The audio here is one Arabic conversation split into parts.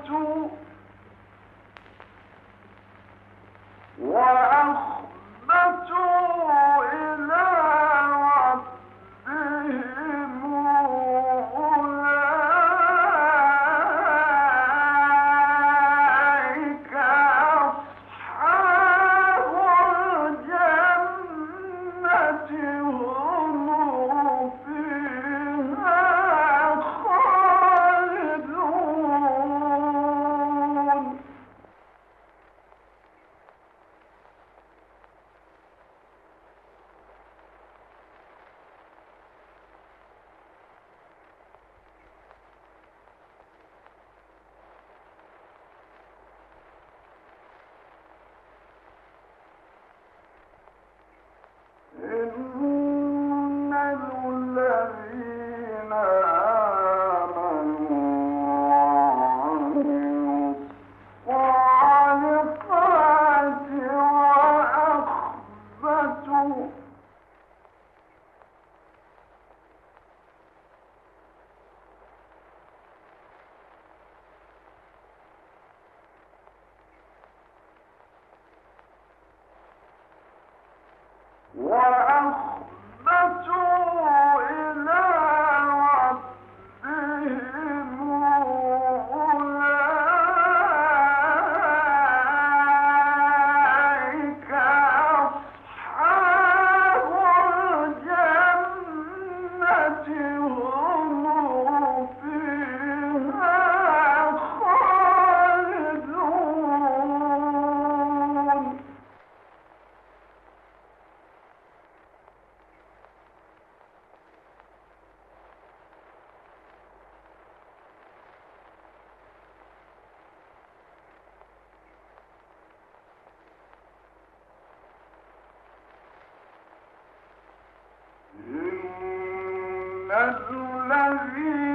through Bye.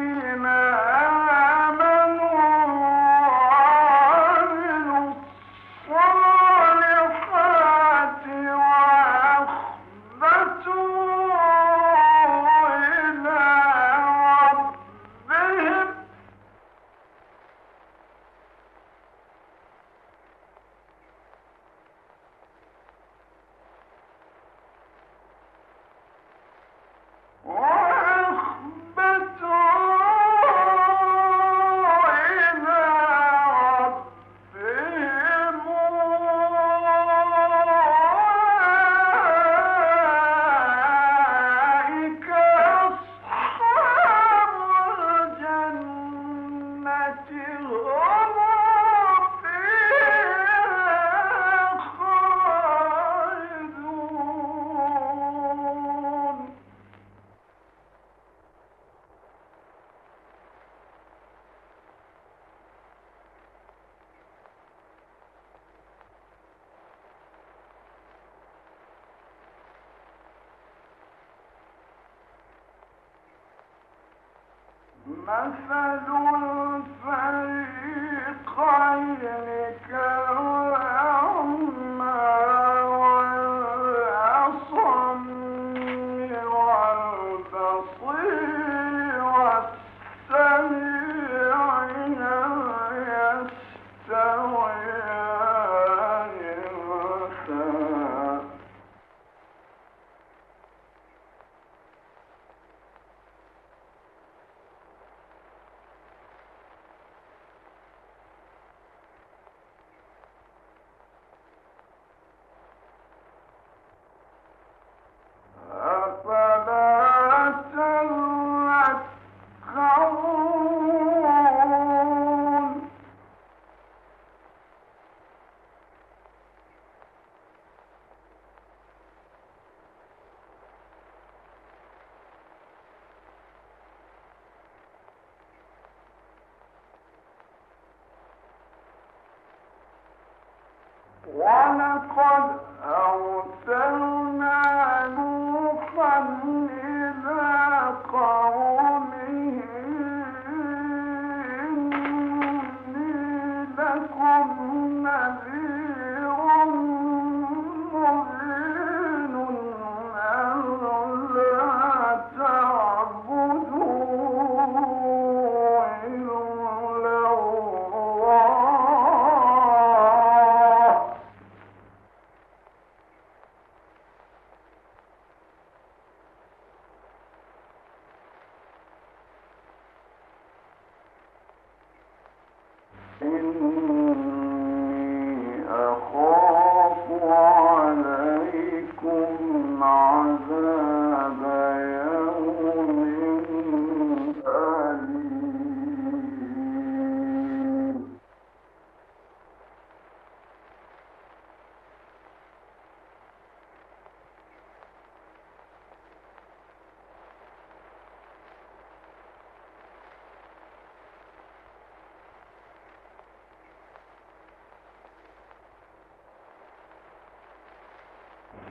مثل الفريقين كالوالد ولقد أرسلنا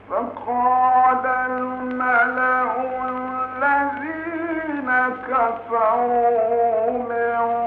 فقال كفروا من